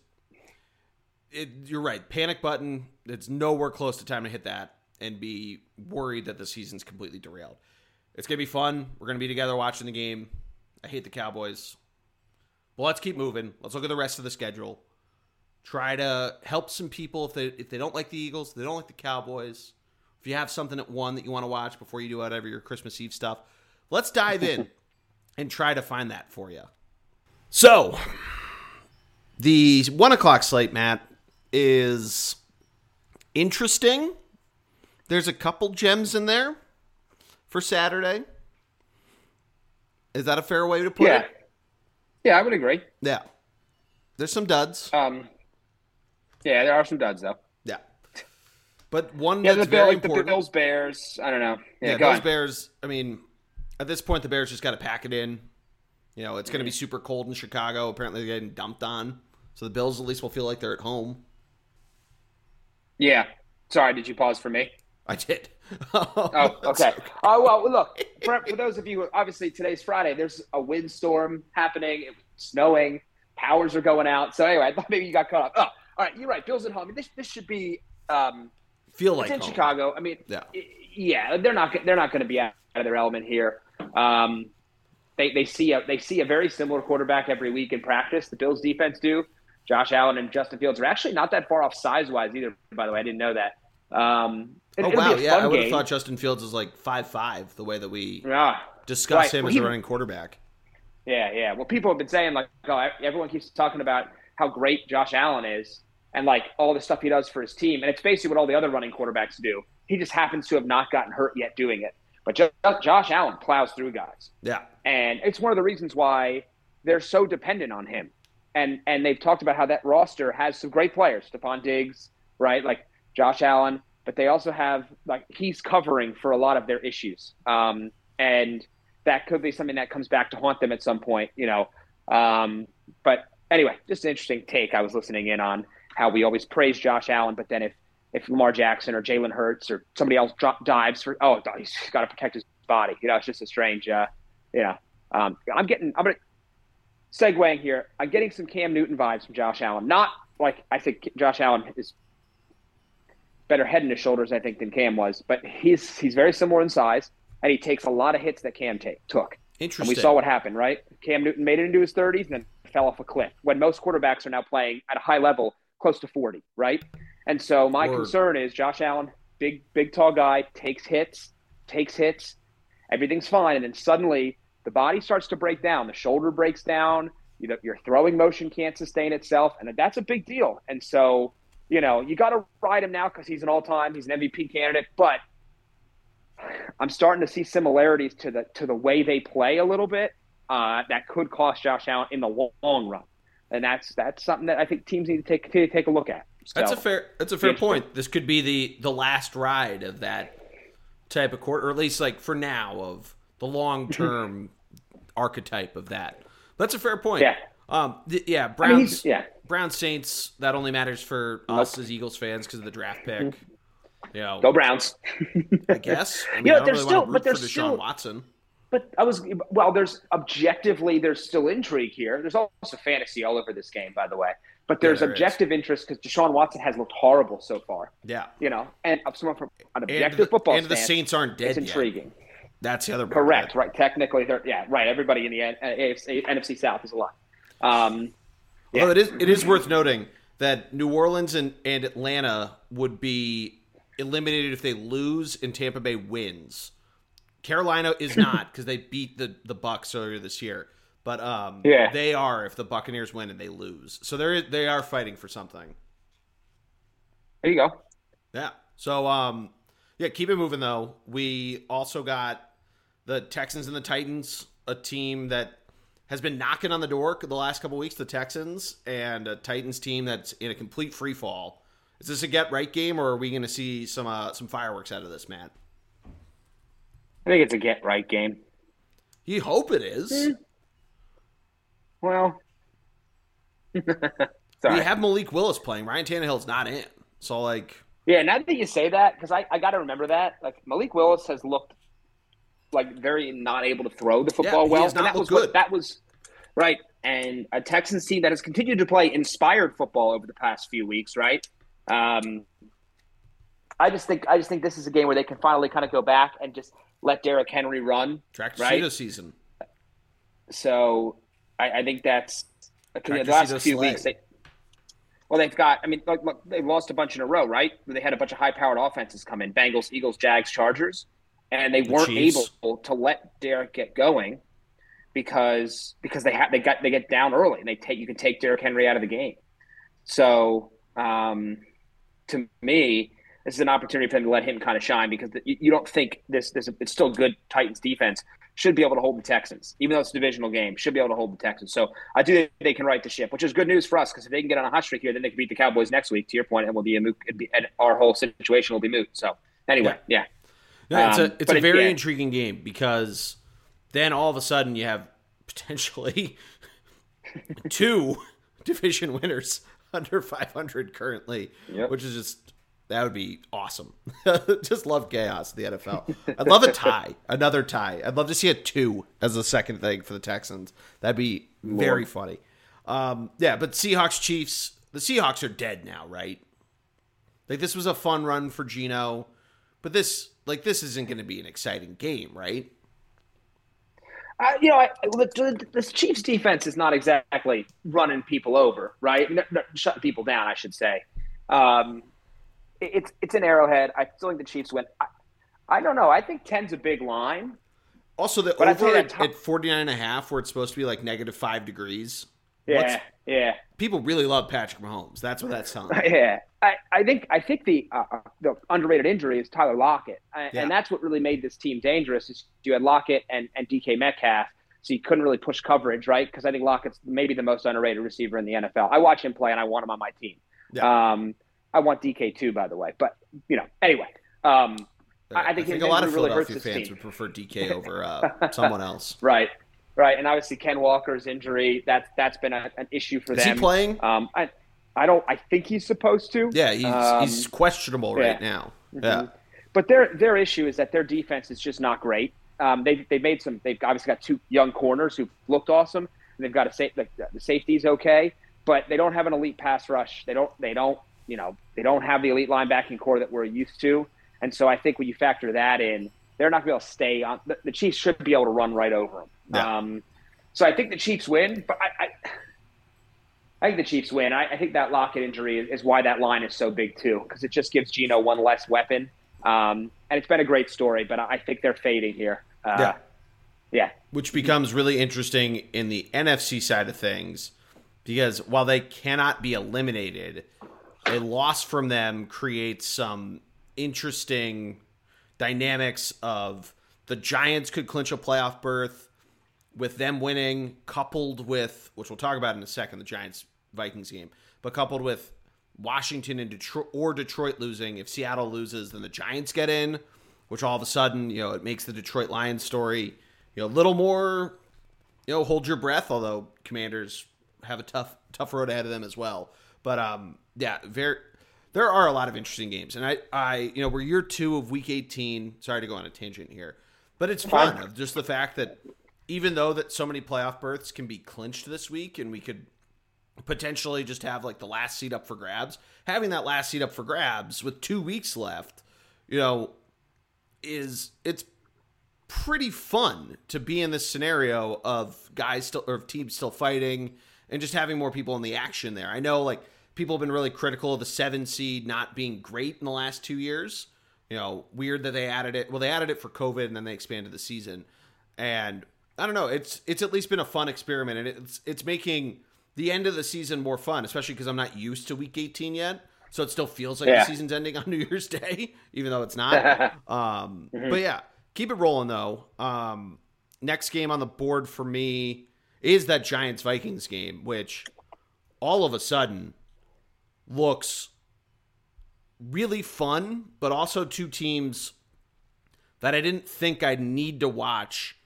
it, you're right. Panic button. It's nowhere close to time to hit that and be worried that the season's completely derailed. It's gonna be fun. We're gonna be together watching the game. I hate the Cowboys. Well, let's keep moving. Let's look at the rest of the schedule. Try to help some people if they if they don't like the Eagles, they don't like the Cowboys. If you have something at one that you want to watch before you do whatever your Christmas Eve stuff, let's dive in. and try to find that for you. So, the one o'clock slate, Matt, is interesting. There's a couple gems in there for Saturday. Is that a fair way to put yeah. it? Yeah, I would agree. Yeah. There's some duds. Um, yeah, there are some duds though. Yeah. But one yeah, that's the, very like important. The Bills Bears. I don't know. Yeah, yeah those Bears. I mean, at this point, the Bears just got to pack it in. You know, it's going to be super cold in Chicago. Apparently, they're getting dumped on. So the Bills at least will feel like they're at home. Yeah. Sorry, did you pause for me? I did. oh, okay. Oh, well, look, for, for those of you, obviously today's Friday, there's a windstorm happening, it's snowing, powers are going out. So anyway, I thought maybe you got caught up. Oh, all right, you're right. Bills at home. This, this should be Um, Feel like in home. Chicago. I mean, Yeah. yeah, they're not they're not going to be out of their element here. Um, they they see a they see a very similar quarterback every week in practice. The Bills defense do. Josh Allen and Justin Fields are actually not that far off size wise either. By the way, I didn't know that. Um, it, Oh wow, yeah, I would have thought Justin Fields is like five five. The way that we Ah, discuss Right. him Well, as he- a running quarterback. Yeah, yeah. Well, people have been saying like, oh, everyone keeps talking about how great Josh Allen is, and like all the stuff he does for his team, and it's basically what all the other running quarterbacks do. He just happens to have not gotten hurt yet doing it. But Josh Allen plows through guys, Yeah, and it's one of the reasons why they're so dependent on him. And and they've talked about how that roster has some great players, Stefon Diggs, right, like Josh Allen, but they also have like he's covering for a lot of their issues, um, and that could be something that comes back to haunt them at some point, you know. Um, but anyway, just an interesting take. I was listening in on how we always praise Josh Allen, but then if if Lamar Jackson or Jalen Hurts or somebody else drop dives for oh he's got to protect his body, you know, it's just a strange, uh, you know. Um, I'm getting I'm gonna segueing here. I'm getting some Cam Newton vibes from Josh Allen. Not like I think Josh Allen is better head and his shoulders, I think, than Cam was, but he's he's very similar in size, and he takes a lot of hits that Cam take took. And interesting. we saw what happened, right? Cam Newton made it into his 30s and then fell off a cliff. When most quarterbacks are now playing at a high level, close to 40, right? And so my concern is Josh Allen, big, big, tall guy, takes hits, takes hits, everything's fine, and then suddenly the body starts to break down. The shoulder breaks down. You know, your throwing motion can't sustain itself, and that's a big deal. And so, you know, you got to ride him now because he's an all-time, he's an MVP candidate. But I'm starting to see similarities to the to the way they play a little bit uh, that could cost Josh Allen in the long run, and that's that's something that I think teams need to take to take a look at. That's So- a fair. That's a fair point. This could be the the last ride of that type of court, or at least like for now of the long term archetype of that. That's a fair point. Yeah. Um. th- yeah. I mean, Browns. yeah. Brown Saints. That only matters for us as Eagles fans because of the draft pick. You know, Go Browns. I guess. I mean, You know, I there's really still- want to root but there's still- Watson. But I was well. There's objectively there's still intrigue here. There's also fantasy all over this game, by the way. But there's there is. objective interest because Deshaun Watson has looked horrible so far. Yeah. You know, and someone from an And, objective the, football and the Saints aren't dead it's yet. intriguing. That's the other part Correct. Right. Technically, they're yeah. Right. Everybody in the uh, AFC, NFC South is alive. Um, Yeah. Although it is it is worth noting that New Orleans and, and Atlanta would be eliminated if they lose and Tampa Bay wins. Carolina is not because they beat the the Bucs earlier this year. But um, Yeah. they are if the Buccaneers win and they lose. So they're they are fighting for something. there you go. Yeah. So um yeah, keep it moving though. We also got the Texans and the Titans, a team that has been knocking on the door the last couple weeks, the Texans, and a Titans team that's in a complete free fall. Is this a get right game or are we going to see some uh, some fireworks out of this, Matt? I think it's a get right game. You hope it is. Hmm. Well, We have Malik Willis playing. Ryan Tannehill's not in. So like Yeah, now that you say that, because I, I got to remember that. Like Malik Willis has looked like very not able to throw the football he well. has not and that was good. what that was right. And a Texans team that has continued to play inspired football over the past few weeks, right? Um, I just think I just think this is a game where they can finally kind of go back and just let Derrick Henry run. tractor Right. Season. So I, I think that's the last few weeks. They, well, they've got. I mean, like, look, they've lost a bunch in a row, right? They had a bunch of high-powered offenses come in: Bengals, Eagles, Jags, Chargers, and they weren't Chiefs. able to let Derrick get going because because they have they got they get down early and they take you can take Derrick Henry out of the game. So um, to me, this is an opportunity for them to let him kind of shine because the, you, you don't think this this it's still good Titans defense should be able to hold the Texans, even though it's a divisional game, should be able to hold the Texans. So I do think they can right the ship, which is good news for us because if they can get on a hot streak here, then they can beat the Cowboys next week. To your point, and will be a moot, it'd be, and our whole situation will be moot. So anyway, yeah, No, it's Um, a it's a it- very yeah. intriguing game because then all of a sudden you have potentially two division winners under 500 currently, Yep. which is just that would be awesome. just love chaos in the NFL. I'd love a tie, another tie. I'd love to see a two as a second thing for the Texans. That'd be very funny. Um, yeah, but Seahawks Chiefs. The Seahawks are dead now, right? Like this was a fun run for Geno, but this like this isn't going to be an exciting game, right? Uh, you know, I, the, the, Chiefs defense is not exactly running people over, right? No, no, shutting people down, I should say. Um, it's it's an arrowhead. I still think the Chiefs win. I, I don't know. I think 10's a big line. Also, the but over at, at 49 and a half, where it's supposed to be like negative five degrees. Yeah, yeah. People really love Patrick Mahomes. That's what that's telling. Yeah, I, I think I think the uh, uh, the underrated injury is Tyler Lockett, and, yeah. and that's what really made this team dangerous. Is you had Lockett and, and DK Metcalf, so you couldn't really push coverage, right? Because I think Lockett's maybe the most underrated receiver in the NFL. I watch him play, and I want him on my team. Yeah. Um, I want DK too, by the way. But you know, anyway. Um, I, I think, I think a lot of really Philadelphia fans would prefer DK over uh, someone else. Right. Right, and obviously Ken Walker's injury that's that's been a, an issue for Is them. Is he playing? Um, I, I don't. I think he's supposed to. Yeah, he's um, he's questionable right yeah. now. Mm-hmm. Yeah, but their their issue is that their defense is just not great. Um, they they made some. They've obviously got two young corners who looked awesome. And they've got a safe. The, the safety's okay, but they don't have an elite pass rush. They don't. They don't. You know, they don't have the elite linebacking core that we're used to. And so I think when you factor that in, they're not going to be able to stay on. The, the, Chiefs should be able to run right over them. Yeah. Um, so I think the Chiefs win, but I, I, I think the Chiefs win. I, I, think that Lockett injury is, is, why that line is so big too, because it just gives Geno one less weapon. Um, and it's been a great story, but I think they're fading here. Uh, yeah. Yeah. Which becomes really interesting in the NFC side of things because while they cannot be eliminated, a loss from them creates some interesting dynamics of the Giants could clinch a playoff berth with them winning, coupled with which we'll talk about in a second, the Giants Vikings game, but coupled with Washington and Detroit or Detroit losing. If Seattle loses, then the Giants get in, which all of a sudden, you know, it makes the Detroit Lions story, you know, a little more, you know, hold your breath. Although Commanders have a tough, tough road ahead of them as well. But um, yeah, very there are a lot of interesting games, and I, I, you know, we're year two of Week 18. Sorry to go on a tangent here, but it's fun of just the fact that even though that so many playoff berths can be clinched this week, and we could potentially just have like the last seat up for grabs, having that last seat up for grabs with two weeks left, you know, is it's pretty fun to be in this scenario of guys still or teams still fighting and just having more people in the action there. I know like people have been really critical of the seven seed not being great in the last two years. You know, weird that they added it. Well, they added it for COVID and then they expanded the season. And I don't know. It's it's at least been a fun experiment, and it's it's making the end of the season more fun, especially because I'm not used to Week 18 yet. So it still feels like yeah. the season's ending on New Year's Day, even though it's not. um, mm-hmm. But yeah, keep it rolling though. Um, next game on the board for me is that Giants Vikings game, which all of a sudden looks really fun, but also two teams that I didn't think I'd need to watch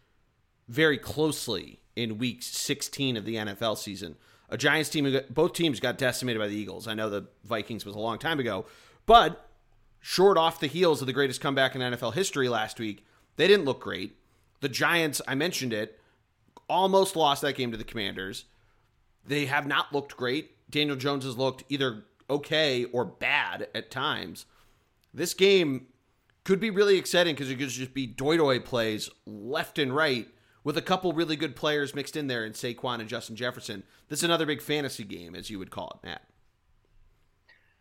very closely in week 16 of the NFL season. A Giants team, both teams got decimated by the Eagles. I know the Vikings was a long time ago, but short off the heels of the greatest comeback in NFL history last week, they didn't look great. The Giants, I mentioned it, almost lost that game to the Commanders. They have not looked great. Daniel Jones has looked either okay or bad at times. This game could be really exciting because it could just be doy plays left and right with a couple really good players mixed in there in Saquon and Justin Jefferson. This is another big fantasy game, as you would call it, Matt.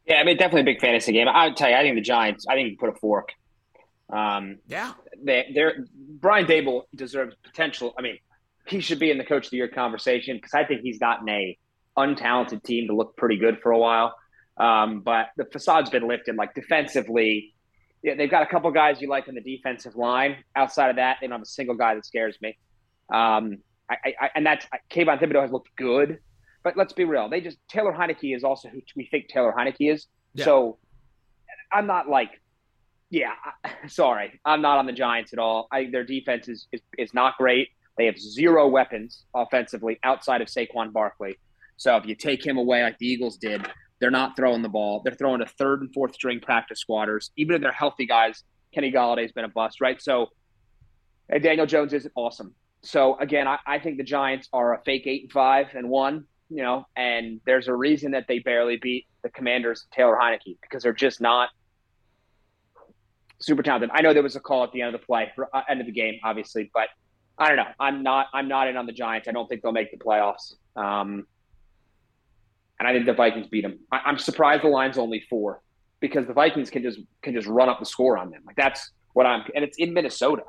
Yeah, I mean, definitely a big fantasy game. I would tell you, I think the Giants, I think you put a fork. Um, yeah. They, they're, Brian Daboll deserves potential. I mean, he should be in the coach of the year conversation because I think he's gotten a untalented team to look pretty good for a while. Um, but the facade's been lifted. Like defensively, yeah, they've got a couple guys you like in the defensive line. Outside of that, they don't have a single guy that scares me. Um, I, I, and that's Kayvon Thibodeaux has looked good, but let's be real. They just Taylor Heinicke is also who we think Taylor Heinicke is. Yeah. So I'm not like, yeah, sorry, I'm not on the Giants at all. I, their defense is, is is not great. They have zero weapons offensively outside of Saquon Barkley. So if you take him away like the Eagles did, they're not throwing the ball. They're throwing to third and fourth string practice squatters. Even if they're healthy guys, Kenny Golladay's been a bust, right? So Daniel Jones isn't awesome. So again, I, I, think the Giants are a fake eight and five and one. you know, and there's a reason that they barely beat the Commanders, Taylor Heinicke, because they're just not super talented. I know there was a call at the end of the play, uh, end of the game, obviously, but I don't know. I'm not. I'm not in on the Giants. I don't think they'll make the playoffs. Um, and I think the Vikings beat them. I, I'm surprised the line's only four because the Vikings can just can just run up the score on them. Like that's what I'm. And it's in Minnesota,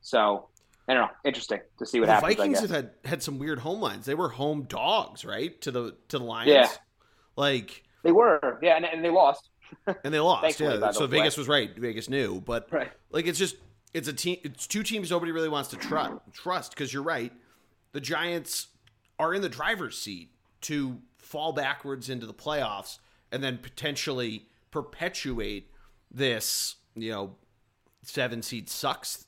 so I don't know. Interesting to see what happens. the happens. Vikings have had had some weird home lines. They were home dogs, right, to the to the Lions. Yeah. like they were, yeah, and, and they lost. and they lost. Yeah, so way. Vegas was right. Vegas knew, but Right. like it's just it's a team. It's two teams nobody really wants to trust. Trust because you're right. The Giants are in the driver's seat to fall backwards into the playoffs and then potentially perpetuate this, you know, seven seed sucks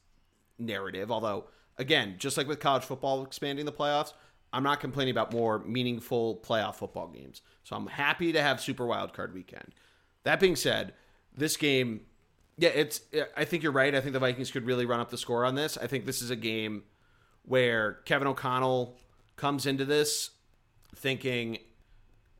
narrative. Although, again, just like with college football expanding the playoffs, I'm not complaining about more meaningful playoff football games. So I'm happy to have Super Wild Card Weekend. That being said, this game, yeah, it's. I think you're right. I think the Vikings could really run up the score on this. I think this is a game where Kevin O'Connell comes into this thinking,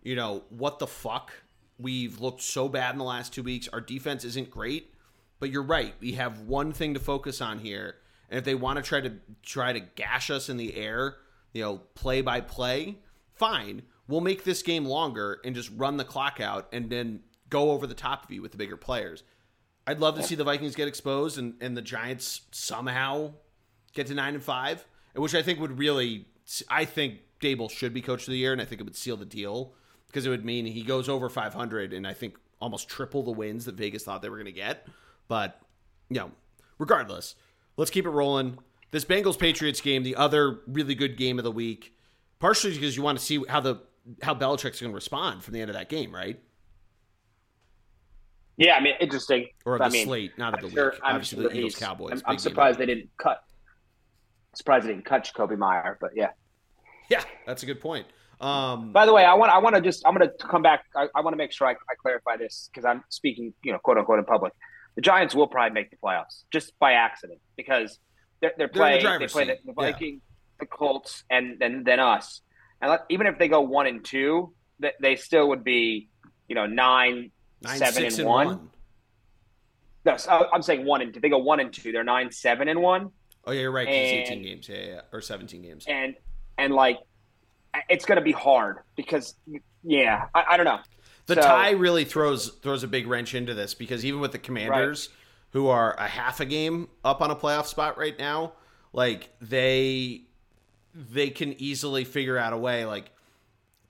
you know, what the fuck? We've looked so bad in the last two weeks. Our defense isn't great, but you're right. We have one thing to focus on here, and if they want to try to try to gash us in the air, you know, play by play, fine. We'll make this game longer and just run the clock out, and then go over the top of you with the bigger players. I'd love to see the Vikings get exposed and, and the Giants somehow get to nine and five, which I think would really. I think Daboll should be coach of the year, and I think it would seal the deal because it would mean he goes over 500, and I think almost triple the wins that Vegas thought they were going to get. But you know, regardless, let's keep it rolling. This Bengals Patriots game, the other really good game of the week, partially because you want to see how the how Belichick's going to respond from the end of that game, right? Yeah, I mean, interesting. Or of I the mean, slate, not of the sure- week. I'm Obviously, sure the Eagles Cowboys. I'm, I'm game. surprised they didn't cut. Surprised they didn't cut Jakobi Meyer, but yeah. Yeah, that's a good point. Um, By the way, I want I want to just I'm going to come back. I, I want to make sure I, I clarify this because I'm speaking, you know, quote unquote in public. The Giants will probably make the playoffs just by accident because they're they're They're the playing they play the, the yeah. Vikings, the Colts, and then then us. And let, even if they go one and two, they, they still would be, you know, nine, nine, seven and, and one. one. No, so I'm saying one and two. They go one and two. They're nine, seven and one. Oh yeah, you're right. 'cause It's 18 games. Yeah, yeah, yeah, or 17 games. and and like it's going to be hard because yeah, I, I don't know. The So- tie really throws throws a big wrench into this because even with the Commanders, who are a half a game up on a playoff spot right now, like they they can easily figure out a way like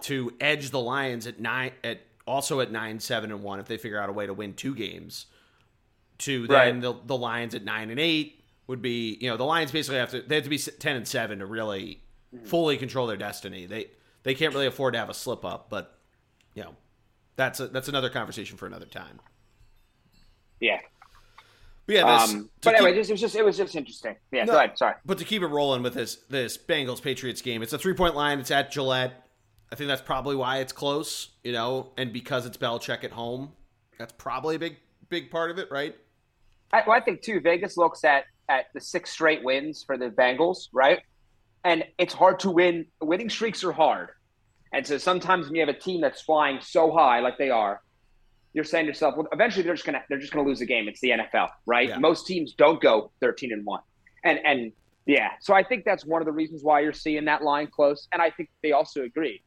to edge the Lions at nine at also at nine seven and one if they figure out a way to win two games. To then the the Lions at nine and eight would be you know the Lions basically have to they have to be ten and seven to really fully control their destiny. They they can't really afford to have a slip up, but you know that's a, that's another conversation for another time. Yeah. But yeah, this, Um, but anyway, keep- just, it was just it was just interesting. Yeah. No. Go ahead. Sorry. but to keep it rolling with this this Bengals Patriots game, it's a three point line. It's at Gillette. I think that's probably why it's close, you know, and because it's Belichick at home, that's probably a big big part of it, right? I, well, I think too. Vegas looks at at the six straight wins for the Bengals, right? And it's hard to win. Winning streaks are hard, and so sometimes when you have a team that's flying so high, like they are, you're saying to yourself, well, eventually they're just gonna they're just gonna lose the game. It's the NFL, right? Yeah. Most teams don't go thirteen and one, and and yeah. So I think that's one of the reasons why you're seeing that line close. And I think they also agree.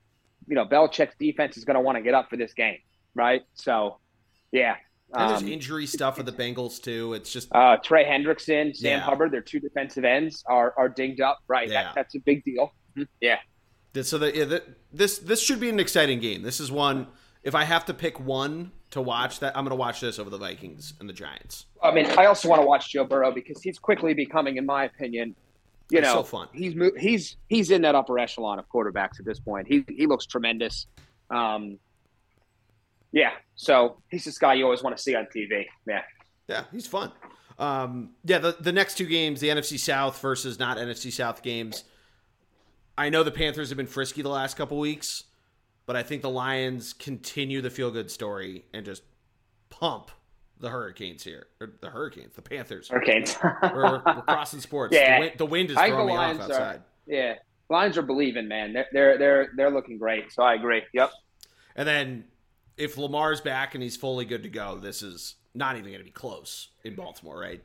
You know, Belichick's defense is going to want to get up for this game, right? So, yeah. And there's Um, injury stuff with the Bengals too. It's just uh, Trey Hendrickson, Sam Yeah. Hubbard, their two defensive ends are are dinged up. Right, Yeah. that, that's a big deal. Mhm. Yeah, so that yeah, that, this this should be an exciting game. This is one. If I have to pick one to watch, that I'm going to watch this over the Vikings and the Giants. I mean, I also want to watch Joe Burrow because he's quickly becoming, in my opinion, you He's know, so fun. he's he's he's in that upper echelon of quarterbacks at this point. He he looks tremendous. Um, yeah, so he's this guy you always want to see on TV. Yeah, Yeah, he's fun. Um, yeah, the, the next two games, the NFC South versus not NFC South games. I know the Panthers have been frisky the last couple weeks, but I think the Lions continue the feel good story and just pump the Hurricanes here. Or the Hurricanes, the Panthers. Hurricanes. We're, we're crossing sports. Yeah. The, wind, the wind is throwing me off Lions are- outside. Yeah. Lions are believing, man. They're they're they're they're looking great. So I agree. Yep. And then if Lamar's back and he's fully good to go, this is not even going to be close in Baltimore, right?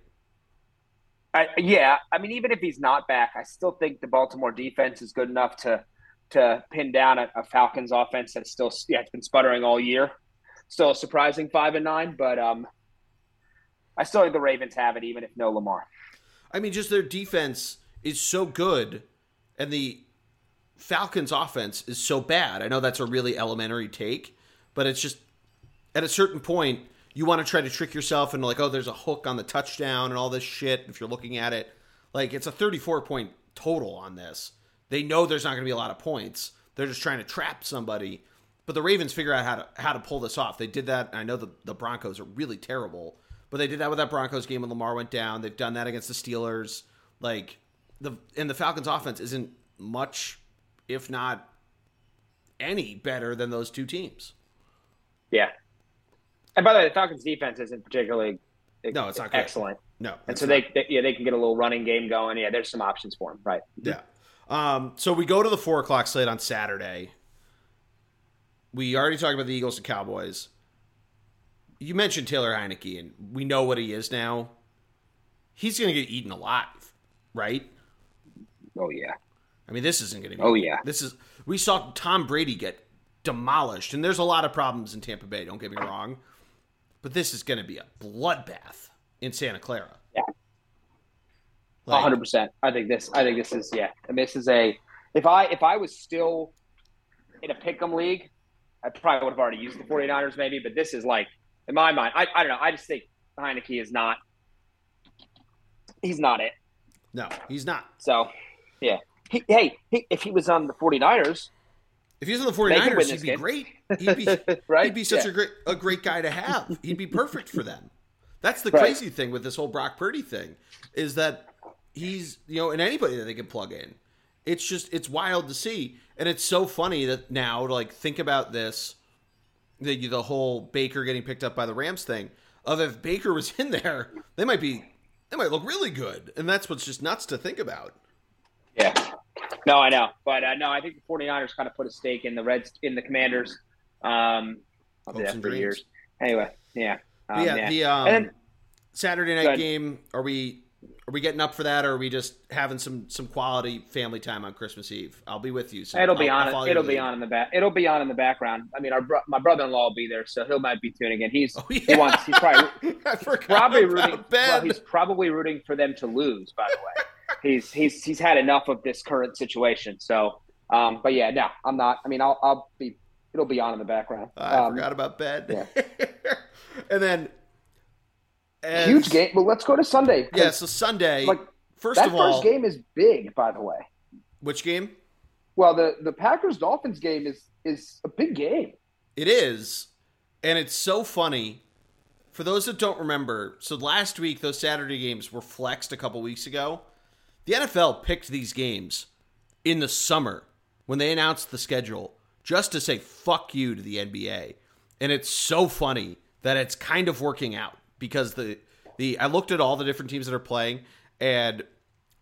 I, yeah, I mean, even if he's not back, I still think the Baltimore defense is good enough to to pin down a, a Falcons offense that's still yeah, it's been sputtering all year. Still a surprising five and nine, but um, I still think the Ravens have it, even if no Lamar. I mean, just their defense is so good, and the Falcons' offense is so bad. I know that's a really elementary take, but it's just at a certain point you want to try to trick yourself into like, oh, there's a hook on the touchdown and all this shit. If you're looking at it, like it's a 34 point total on this. They know there's not going to be a lot of points. They're just trying to trap somebody. But the Ravens figure out how to how to pull this off. They did that. I know the the Broncos are really terrible, but they did that with that Broncos game when Lamar went down. They've done that against the Steelers. Like the and the Falcons offense isn't much, if not any, better than those two teams. Yeah. And by the way, the Falcons defense isn't particularly no, it's not excellent. No, and so they, they, yeah they can get a little running game going. Yeah, there's some options for them, right? Yeah. Um, so we go to the four o'clock slate on Saturday. We already talked about the Eagles and Cowboys. You mentioned Taylor Heinicke, and we know what he is now. He's going to get eaten alive, right? Oh yeah. I mean, this isn't going to be. Oh yeah. This is. We saw Tom Brady get demolished, and there's a lot of problems in Tampa Bay. Don't get me wrong, but this is going to be a bloodbath in Santa Clara. Yeah. hundred percent. I think this. I think this is yeah. And this is a. If I if I was still in a pick'em league, I probably would have already used the 49ers maybe, but this is like in my mind. I, I don't know. I just think Heinicke is not. He's not it. No, he's not. So, yeah. He, hey, he, if he was on the 49ers, if he was on the 49ers, he'd be game. great. He'd be, right? he'd be such yeah. a great a great guy to have. He'd be perfect for them. That's the right. crazy thing with this whole Brock Purdy thing is that he's, you know, and anybody that they can plug in. It's just it's wild to see. And it's so funny that now to like think about this the the whole Baker getting picked up by the Rams thing. Of if Baker was in there, they might be they might look really good. And that's what's just nuts to think about. Yeah. No, I know, but uh, no, I think the 49ers kind of put a stake in the Reds in the Commanders. Um, I'll do that for years. Anyway, yeah, um, yeah. yeah. The um, then, Saturday night game. Are we are we getting up for that, or are we just having some some quality family time on Christmas Eve? I'll be with you. So it'll be I'll, on. I'll it'll be on in the back. It'll be on in the background. I mean, our bro- my brother in law will be there, so he'll might be tuning in. He's oh, yeah. he wants. He's probably probably rooting. Well, he's probably rooting for them to lose. By the way he's he's he's had enough of this current situation. So, um, but yeah, no, I'm not. I mean, I'll I'll be it'll be on in the background. I um, forgot about Ben. Yeah. and then as, huge game. Well, let's go to Sunday. Yeah, so Sunday. Like first that of all, first game is big. By the way, which game? Well, the the Packers Dolphins game is is a big game. It is, and it's so funny. For those that don't remember, so last week those Saturday games were flexed a couple weeks ago. The NFL picked these games in the summer when they announced the schedule just to say fuck you to the NBA. And it's so funny that it's kind of working out because the the I looked at all the different teams that are playing and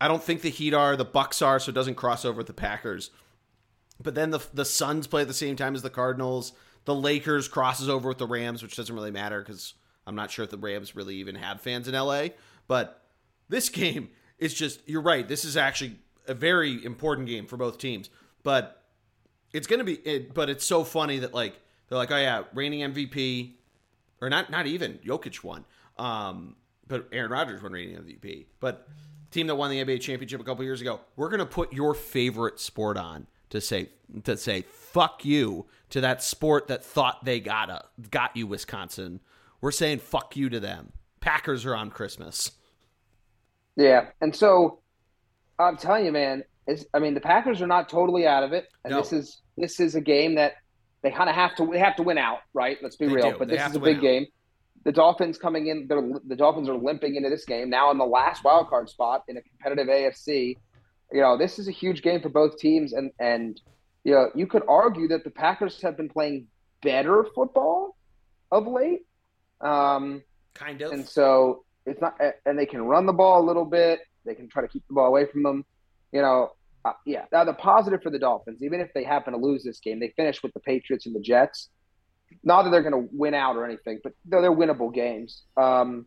I don't think the Heat are, the Bucks are, so it doesn't cross over with the Packers. But then the the Suns play at the same time as the Cardinals. The Lakers crosses over with the Rams, which doesn't really matter because I'm not sure if the Rams really even have fans in LA. But this game it's just you're right. This is actually a very important game for both teams, but it's going to be. It, but it's so funny that like they're like, oh yeah, reigning MVP, or not not even Jokic won, um, but Aaron Rodgers won reigning MVP. But team that won the NBA championship a couple years ago, we're going to put your favorite sport on to say to say fuck you to that sport that thought they gotta got you Wisconsin. We're saying fuck you to them. Packers are on Christmas. Yeah, and so I'm telling you, man. It's, I mean, the Packers are not totally out of it, and no. this is this is a game that they kind of have to they have to win out, right? Let's be they real. Do. But they this is a big out. game. The Dolphins coming in, the Dolphins are limping into this game now in the last wild card spot in a competitive AFC. You know, this is a huge game for both teams, and and you know, you could argue that the Packers have been playing better football of late. Um, kind of. And so it's not, and they can run the ball a little bit. They can try to keep the ball away from them, you know. uh, yeah. Now the positive for the Dolphins, even if they happen to lose this game, they finish with the Patriots and the Jets. Not that they're going to win out or anything, but they're, they're winnable games. Um,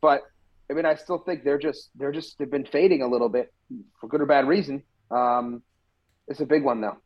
but I mean, I still think they're just they're just they've been fading a little bit for good or bad reason. Um, it's a big one though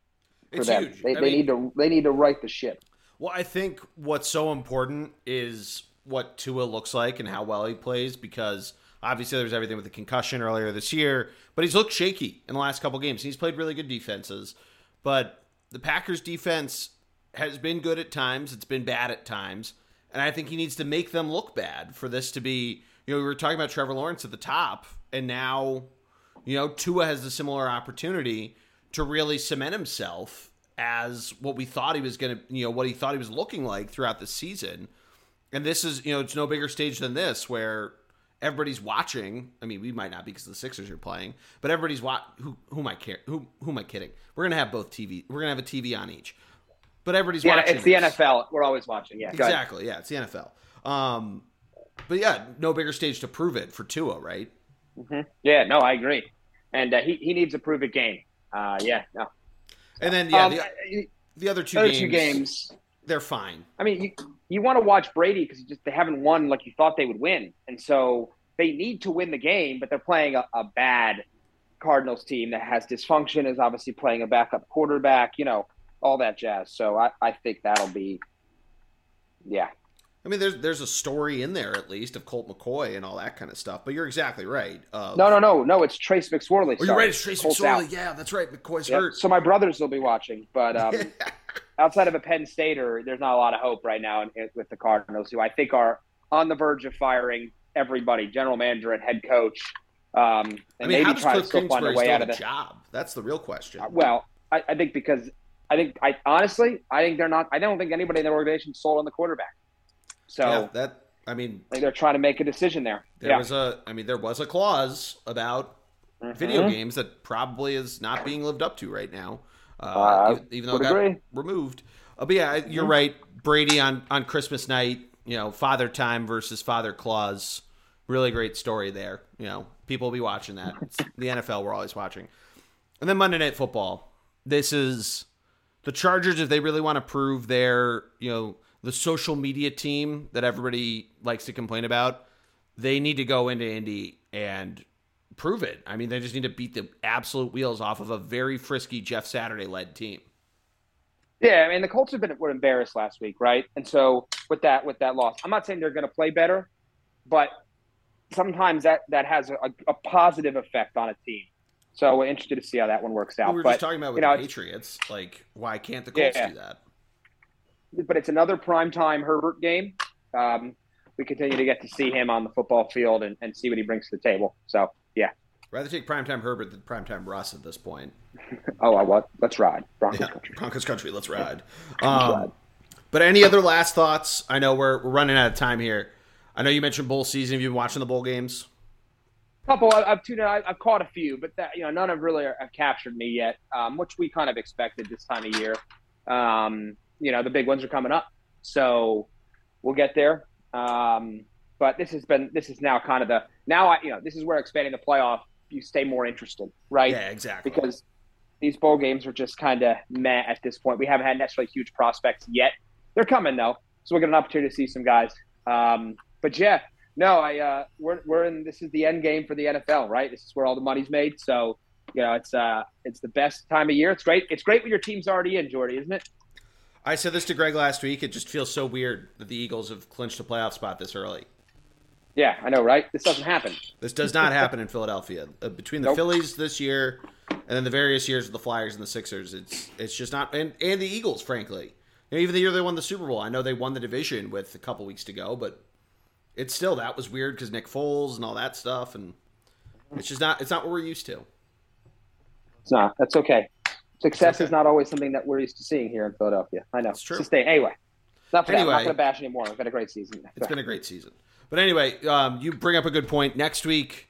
for It's them. huge. They, they mean- need to they need to right the ship. Well, I think what's so important is what Tua looks like and how well he plays because obviously there's everything with the concussion earlier this year, but he's looked shaky in the last couple games. He's played really good defenses, but the Packers defense has been good at times, it's been bad at times, and I think he needs to make them look bad for this to be, you know, we were talking about Trevor Lawrence at the top and now you know, Tua has a similar opportunity to really cement himself as what we thought he was going to, you know, what he thought he was looking like throughout the season. And this is, you know, it's no bigger stage than this where everybody's watching. I mean, we might not because the Sixers are playing, but everybody's watch. Who who am I care? Who who am I kidding? We're gonna have both TV. We're gonna have a TV on each, but everybody's Yeah, watching. it's the this. NFL. We're always watching. Yeah. Exactly. Yeah, it's the NFL. Um, but yeah, no bigger stage to prove it for Tua, right? Yeah, no, I agree. And uh, he he needs a prove it game. Uh, yeah, no. And then yeah, Um, the, the other two other games, two games. They're fine. I mean, you you want to watch Brady because just they haven't won like you thought they would win, and so they need to win the game, but they're playing a, a bad Cardinals team that has dysfunction. Is obviously playing a backup quarterback, you know, all that jazz. So I, I think that'll be, yeah, I mean, there's there's a story in there at least of Colt McCoy and all that kind of stuff. But you're exactly right. Of- no, no, no, no. It's Trace McSorley. Oh, you're right. It's Trace Colts McSorley. out. Yeah, that's right. McCoy's Yep. hurt. So my brothers will be watching, but um, outside of a Penn Stater, there's not a lot of hope right now in, in- with the Cardinals, who I think are on the verge of firing everybody, general manager and head coach, um, and I mean, maybe how does try to Kliff still find a way out of the. job? That's the real question. Uh, Well, I, I think because I think I honestly I think they're not. I don't think anybody in the organization sold on the quarterback. So yeah, that. I mean, think they're trying to make a decision there. there yeah. was a. I mean, there was a clause about video Mhm. games that probably is not being lived up to right now. Uh, even, even though it got agree. removed. Uh, but yeah, you're Mhm. right. Brady on on Christmas night. You know, Father Time versus Father Claus. Really great story there. You know, people will be watching that. It's the NFL, we're always watching. And then Monday Night Football. This is the Chargers. If they really want to prove their, you know, the social media team that everybody likes to complain about, they need to go into Indy and prove it. I mean, they just need to beat the absolute wheels off of a very frisky Jeff Saturday led team. Yeah, I mean the Colts have been were embarrassed last week, right? And so with that with that loss, I'm not saying they're going to play better, but sometimes that that has a, a positive effect on a team. So we're interested to see how that one works out. we were but just talking about with you know, the Patriots. Like, why can't the Colts Yeah. do that? but it's another primetime Herbert game. Um, we continue to get to see him on the football field and, and see what he brings to the table. So yeah. Rather take primetime Herbert than primetime Russ at this point. Oh, I what? Let's ride Broncos Yeah, country. Broncos country, let's ride. ride. Um, but any other last thoughts? I know we're, we're running out of time here. I know you mentioned bowl season. Have you been watching the bowl games? couple. I- I've tuned. in. I- I've caught a few, but that you know none have really have captured me yet, um, which we kind of expected this time of year. Um, you know the big ones are coming up, so we'll get there. Um, but this has been this is now kind of the now I you know this is where expanding the playoff you stay more interested, right? Yeah, exactly. Because these bowl games are just kind of meh at this point. We haven't had necessarily huge prospects yet. They're coming though, so we'll get an opportunity to see some guys. Um, but yeah, no, I uh, we're we're in. This is the end game for the NFL, right? This is where all the money's made. So you know, it's uh, it's the best time of year. It's great. It's great when your team's already in, Geordie, isn't it? I said this to Greg last week. It just feels so weird that the Eagles have clinched a playoff spot this early. Yeah, I know, right? This doesn't happen. This does not happen in Philadelphia. Uh, between the Nope. Phillies this year and then the various years of the Flyers and the Sixers, it's it's just not and, and the Eagles, frankly. You know, even the year they won the Super Bowl, I know they won the division with a couple weeks to go, but it's still that was weird because Nick Foles and all that stuff, and it's just not it's not what we're used to. It's not. That's okay. Success okay. is not always something that we're used to seeing here in Philadelphia. I know. It's true. Sustain. Anyway, not for that. I'm not going to bash anymore. We've had a great season. It's been a great season. But anyway, um, you bring up a good point. Next week,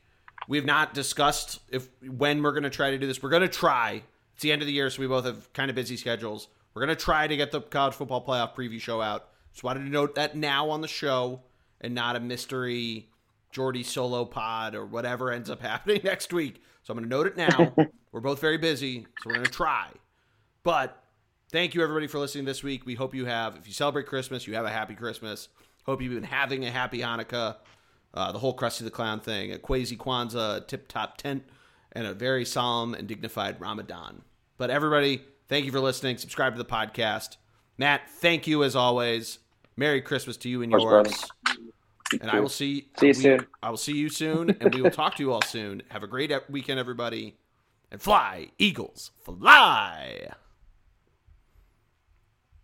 we've not discussed if when we're going to try to do this. We're going to try. It's the end of the year, so we both have kind of busy schedules. We're going to try to get the college football playoff preview show out. Just wanted to note that now on the show and not a mystery Geordie solo pod or whatever ends up happening next week. So I'm going to note it now. we're both very busy, so we're going to try. But thank you everybody for listening this week. We hope you have, if you celebrate Christmas, you have a happy Christmas. Hope you've been having a happy Hanukkah. Uh, the whole Krusty the Clown thing, a Quasi Kwanzaa, a tip top Tet, and a very solemn and dignified Ramadan. But everybody, thank you for listening. Subscribe to the podcast. Matt, thank you as always. Merry Christmas to you and yours. And I will see. See you we- soon. I will see you soon, and we will talk to you all soon. Have a great weekend, everybody, and fly, Eagles, fly.